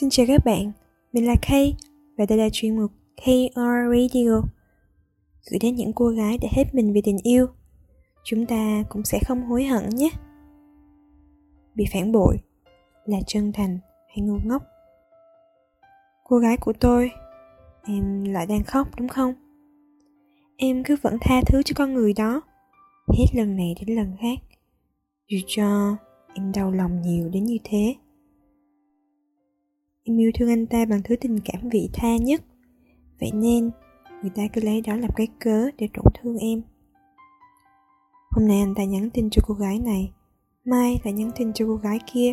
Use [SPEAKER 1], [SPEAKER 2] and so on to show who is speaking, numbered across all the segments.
[SPEAKER 1] Xin chào các bạn, mình là Kay và đây là chuyên mục KR Radio gửi đến những cô gái đã hết mình vì tình yêu. Chúng ta cũng sẽ không hối hận nhé. Bị phản bội là chân thành hay ngu ngốc? Cô gái của tôi, em lại đang khóc đúng không? Em cứ vẫn tha thứ cho con người đó, hết lần này đến lần khác. Dù cho em đau lòng nhiều đến như thế Em yêu thương anh ta bằng thứ tình cảm vị tha nhất. Vậy nên, người ta cứ lấy đó làm cái cớ để tổn thương em. Hôm nay anh ta nhắn tin cho cô gái này, Mai lại nhắn tin cho cô gái kia.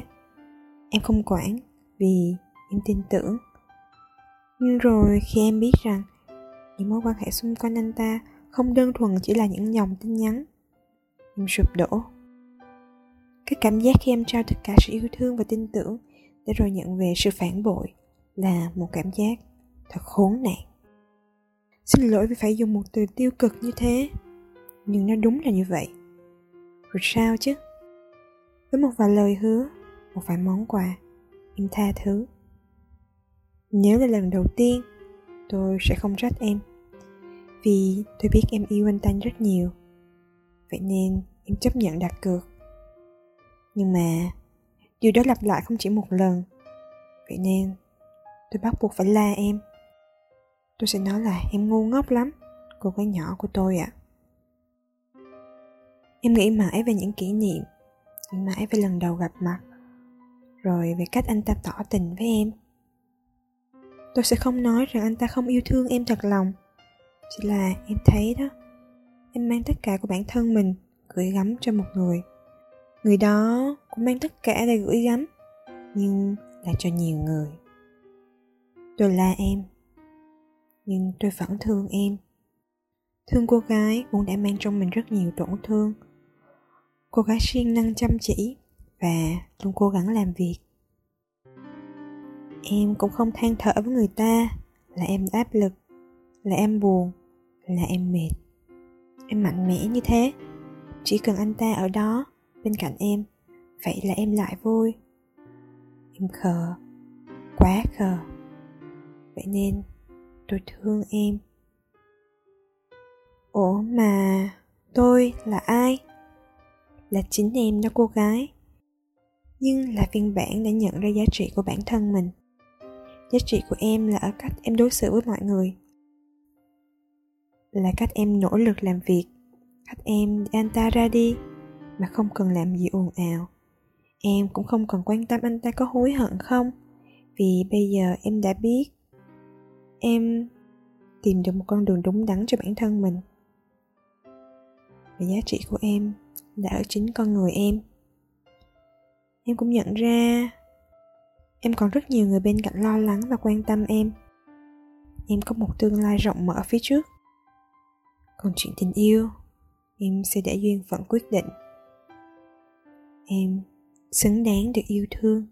[SPEAKER 1] Em không quản, vì em tin tưởng. Nhưng rồi khi em biết rằng Những mối quan hệ xung quanh anh ta Không đơn thuần chỉ là những dòng tin nhắn, Em sụp đổ. Cái cảm giác khi em trao tất cả sự yêu thương và tin tưởng để rồi nhận về sự phản bội là một cảm giác thật khốn nạn. Xin lỗi vì phải dùng một từ tiêu cực như thế, nhưng nó đúng là như vậy. Rồi sao chứ? Với một vài lời hứa, một vài món quà, em tha thứ. Nếu là lần đầu tiên tôi sẽ không trách em, vì tôi biết em yêu anh ta rất nhiều. Vậy nên em chấp nhận đặt cược. Nhưng mà Điều đó lặp lại không chỉ một lần. Vậy nên, tôi bắt buộc phải la em. Tôi sẽ nói là em ngu ngốc lắm, Cô gái nhỏ của tôi ạ. À. Em nghĩ mãi về những kỷ niệm mãi về lần đầu gặp mặt, Rồi về cách anh ta tỏ tình với em. Tôi sẽ không nói rằng anh ta không yêu thương em thật lòng, Chỉ là em thấy đó, Em mang tất cả của bản thân mình Gửi gắm cho một người. Người đó cũng mang tất cả để gửi gắm, Nhưng là cho nhiều người. Tôi la em, Nhưng tôi vẫn thương em. Thương cô gái cũng đã mang trong mình rất nhiều tổn thương. Cô gái siêng năng chăm chỉ Và luôn cố gắng làm việc. Em cũng không than thở với người ta, Là em áp lực, Là em buồn, Là em mệt. Em mạnh mẽ như thế, Chỉ cần anh ta ở đó bên cạnh em vậy là em lại vui. Em khờ, quá khờ. Vậy nên tôi thương em. Ủa mà tôi là ai? Là chính em đó cô gái. Nhưng là phiên bản đã nhận ra giá trị của bản thân mình. Giá trị của em là ở cách em đối xử với mọi người. Là cách em nỗ lực làm việc. Cách em để anh ta ra đi. Mà không cần làm gì ồn ào em cũng không còn quan tâm anh ta có hối hận không? Vì bây giờ em đã biết. Em tìm được một con đường đúng đắn cho bản thân mình. Và giá trị của em đã ở chính con người em. Em cũng nhận ra em còn rất nhiều người bên cạnh lo lắng và quan tâm em. Em có một tương lai rộng mở phía trước. Còn chuyện tình yêu, em sẽ để duyên phận quyết định. Em xứng đáng được yêu thương.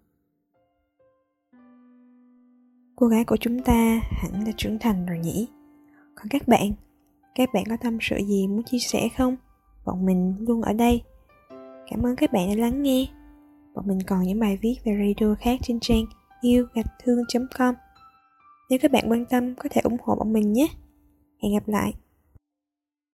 [SPEAKER 1] Cô gái của chúng ta hẳn là trưởng thành rồi nhỉ? Còn các bạn các bạn có tâm sự gì muốn chia sẻ không? Bọn mình luôn ở đây. Cảm ơn các bạn đã lắng nghe. Bọn mình còn những bài viết về radio khác trên trang yêu gạch thương com. Nếu các bạn quan tâm, có thể ủng hộ bọn mình nhé. Hẹn gặp lại.